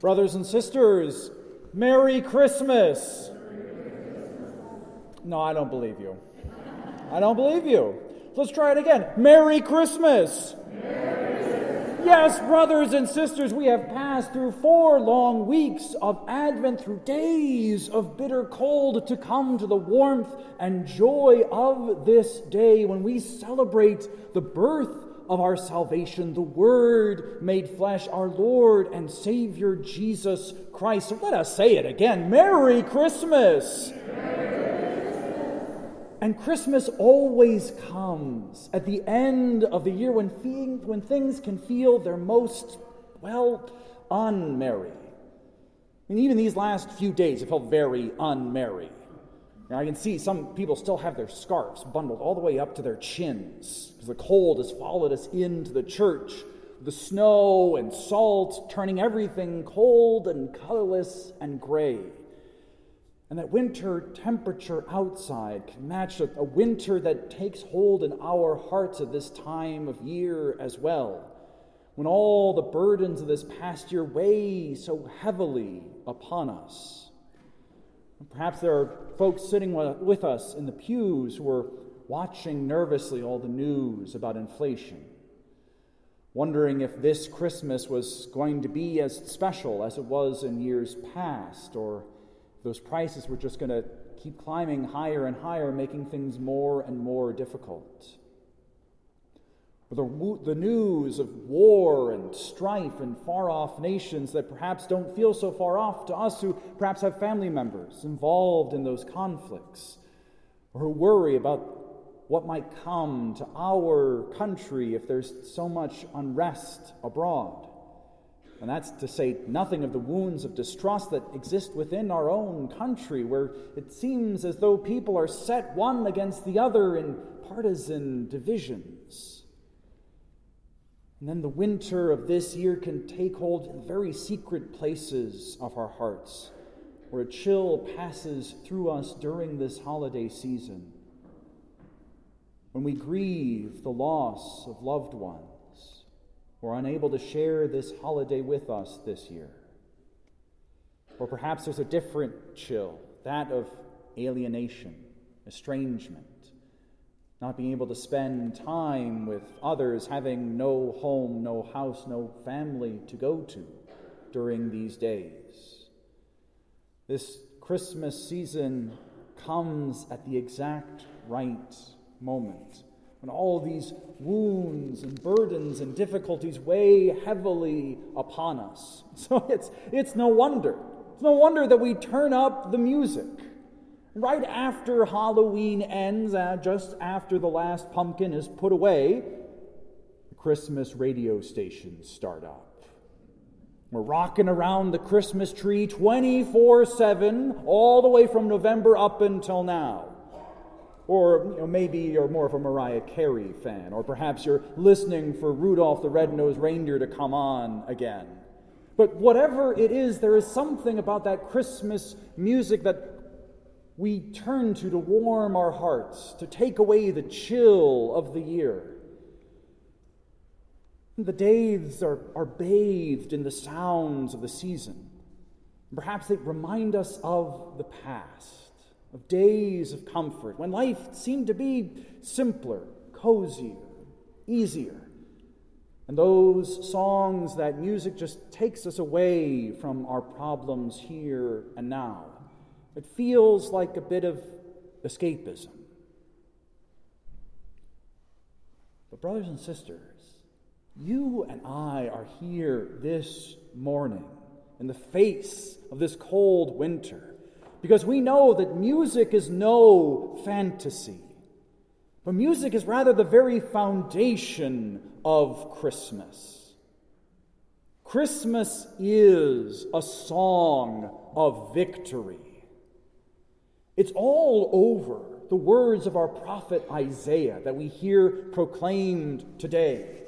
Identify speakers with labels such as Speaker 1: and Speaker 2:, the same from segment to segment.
Speaker 1: Brothers and sisters, Merry Christmas. No, I don't believe you. I don't believe you. Let's try it again. Merry Christmas. Yes, brothers and sisters, we have passed through four long weeks of Advent, through days of bitter cold, to come to the warmth and joy of this day when we celebrate the birth of our salvation, the Word made flesh, our Lord and Savior Jesus Christ. Let us say it again Merry Christmas! And Christmas always comes at the end of the year when, when things can feel their most, well, unmerry. I mean, even these last few days, it felt very unmerry. Now, I can see some people still have their scarves bundled all the way up to their chins because the cold has followed us into the church. The snow and salt turning everything cold and colorless and gray. And that winter temperature outside can match a, a winter that takes hold in our hearts at this time of year as well, when all the burdens of this past year weigh so heavily upon us. Perhaps there are folks sitting with us in the pews who are watching nervously all the news about inflation, wondering if this Christmas was going to be as special as it was in years past, or those prices were just going to keep climbing higher and higher, making things more and more difficult. The, the news of war and strife in far off nations that perhaps don't feel so far off to us who perhaps have family members involved in those conflicts, or who worry about what might come to our country if there's so much unrest abroad. And that's to say nothing of the wounds of distrust that exist within our own country, where it seems as though people are set one against the other in partisan divisions. And then the winter of this year can take hold in very secret places of our hearts, where a chill passes through us during this holiday season. When we grieve the loss of loved ones, or unable to share this holiday with us this year. Or perhaps there's a different chill, that of alienation, estrangement not being able to spend time with others, having no home, no house, no family to go to during these days. This Christmas season comes at the exact right moment when all these wounds and burdens and difficulties weigh heavily upon us. So it's, it's no wonder. It's no wonder that we turn up the music Right after Halloween ends, uh, just after the last pumpkin is put away, Christmas radio stations start up. We're rocking around the Christmas tree 24 7, all the way from November up until now. Or you know, maybe you're more of a Mariah Carey fan, or perhaps you're listening for Rudolph the Red-Nosed Reindeer to come on again. But whatever it is, there is something about that Christmas music that we turn to to warm our hearts, to take away the chill of the year. The days are, are bathed in the sounds of the season. Perhaps they remind us of the past, of days of comfort, when life seemed to be simpler, cozier, easier. And those songs, that music just takes us away from our problems here and now. It feels like a bit of escapism. But, brothers and sisters, you and I are here this morning in the face of this cold winter because we know that music is no fantasy, but music is rather the very foundation of Christmas. Christmas is a song of victory. It's all over the words of our prophet Isaiah that we hear proclaimed today.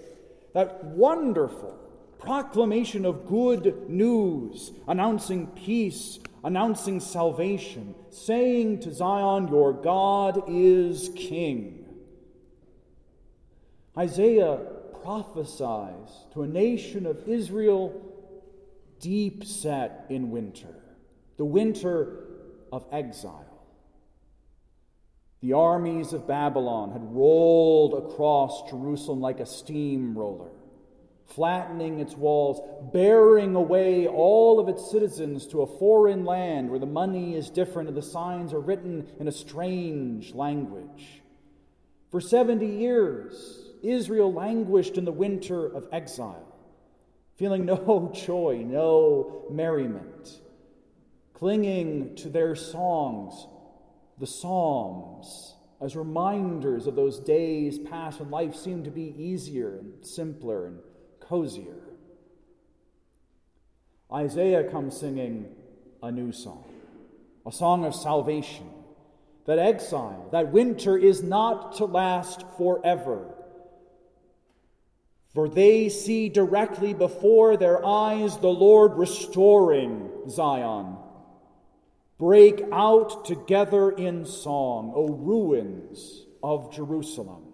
Speaker 1: That wonderful proclamation of good news, announcing peace, announcing salvation, saying to Zion, Your God is King. Isaiah prophesies to a nation of Israel deep set in winter, the winter of exile. The armies of Babylon had rolled across Jerusalem like a steamroller, flattening its walls, bearing away all of its citizens to a foreign land where the money is different and the signs are written in a strange language. For 70 years, Israel languished in the winter of exile, feeling no joy, no merriment, clinging to their songs the Psalms as reminders of those days past when life seemed to be easier and simpler and cozier. Isaiah comes singing a new song, a song of salvation. That exile, that winter is not to last forever. For they see directly before their eyes the Lord restoring Zion Break out together in song, O ruins of Jerusalem.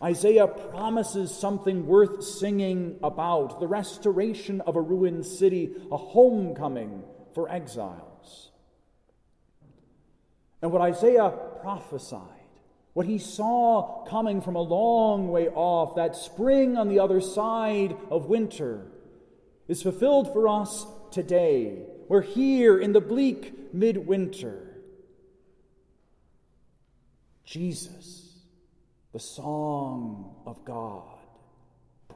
Speaker 1: Isaiah promises something worth singing about the restoration of a ruined city, a homecoming for exiles. And what Isaiah prophesied, what he saw coming from a long way off, that spring on the other side of winter, is fulfilled for us today we're here in the bleak midwinter. Jesus, the song of God,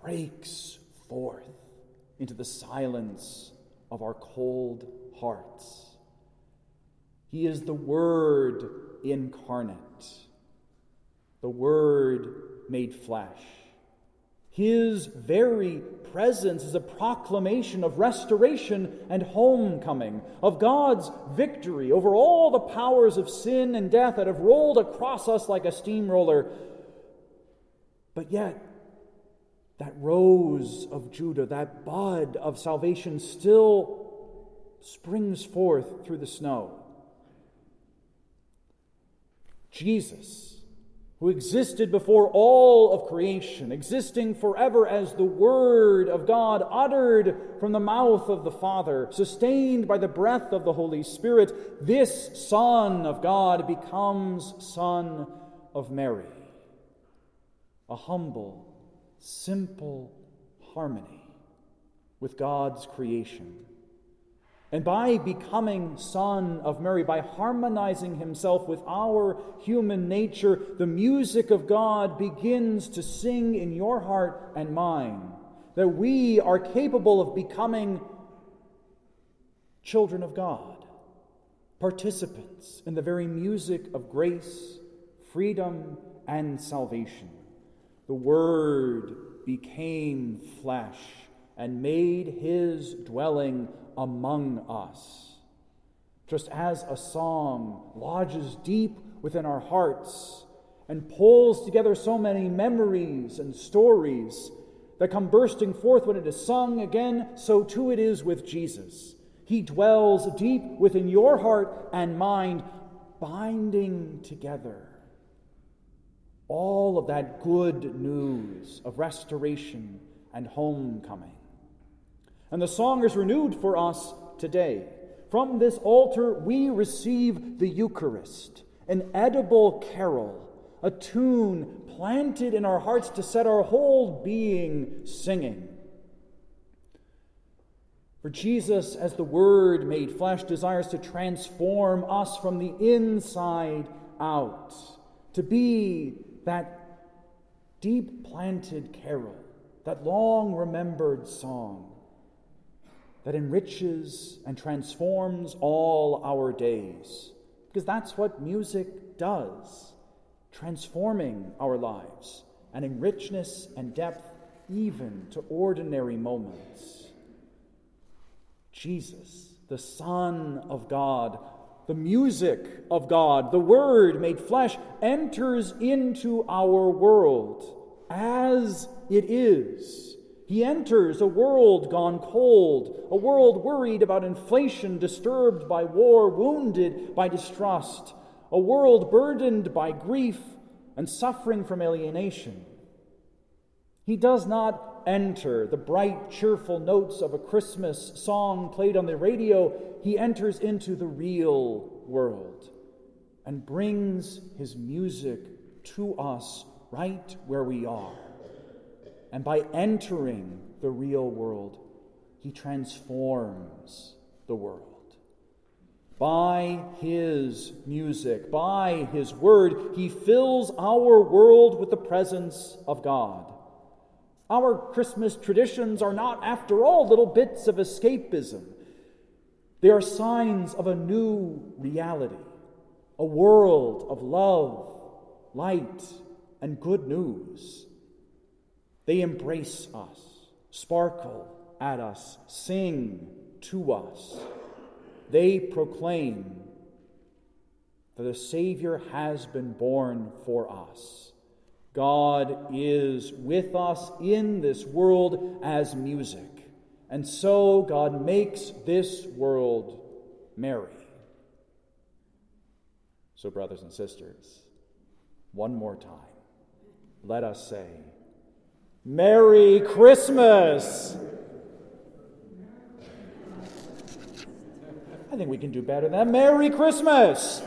Speaker 1: breaks forth into the silence of our cold hearts. He is the Word incarnate, the Word made flesh. His very presence is a proclamation of restoration and homecoming, of God's victory over all the powers of sin and death that have rolled across us like a steamroller. But yet, that rose of Judah, that bud of salvation, still springs forth through the snow. Jesus who existed before all of creation, existing forever as the Word of God uttered from the mouth of the Father, sustained by the breath of the Holy Spirit, this Son of God becomes Son of Mary. A humble, simple harmony with God's creation. And by becoming Son of Mary, by harmonizing himself with our human nature, the music of God begins to sing in your heart and mine. That we are capable of becoming children of God, participants in the very music of grace, freedom, and salvation. The Word became flesh and made his dwelling among us. Just as a song lodges deep within our hearts and pulls together so many memories and stories that come bursting forth when it is sung again, so too it is with Jesus. He dwells deep within your heart and mind, binding together all of that good news of restoration and homecoming. And the song is renewed for us today. From this altar, we receive the Eucharist, an edible carol, a tune planted in our hearts to set our whole being singing. For Jesus, as the Word made flesh, desires to transform us from the inside out, to be that deep planted carol, that long remembered song that enriches and transforms all our days. Because that's what music does transforming our lives, adding richness and depth even to ordinary moments. Jesus, the Son of God, the music of God, the Word made flesh, enters into our world as it is he enters a world gone cold, a world worried about inflation, disturbed by war, wounded by distrust, a world burdened by grief and suffering from alienation. He does not enter the bright, cheerful notes of a Christmas song played on the radio. He enters into the real world and brings his music to us right where we are. And by entering the real world, he transforms the world. By his music, by his word, he fills our world with the presence of God. Our Christmas traditions are not, after all, little bits of escapism. They are signs of a new reality, a world of love, light, and good news. They embrace us, sparkle at us, sing to us. They proclaim that a Savior has been born for us. God is with us in this world as music. And so God makes this world merry. So, brothers and sisters, one more time, let us say, Merry Christmas! I think we can do better than that. Merry Christmas!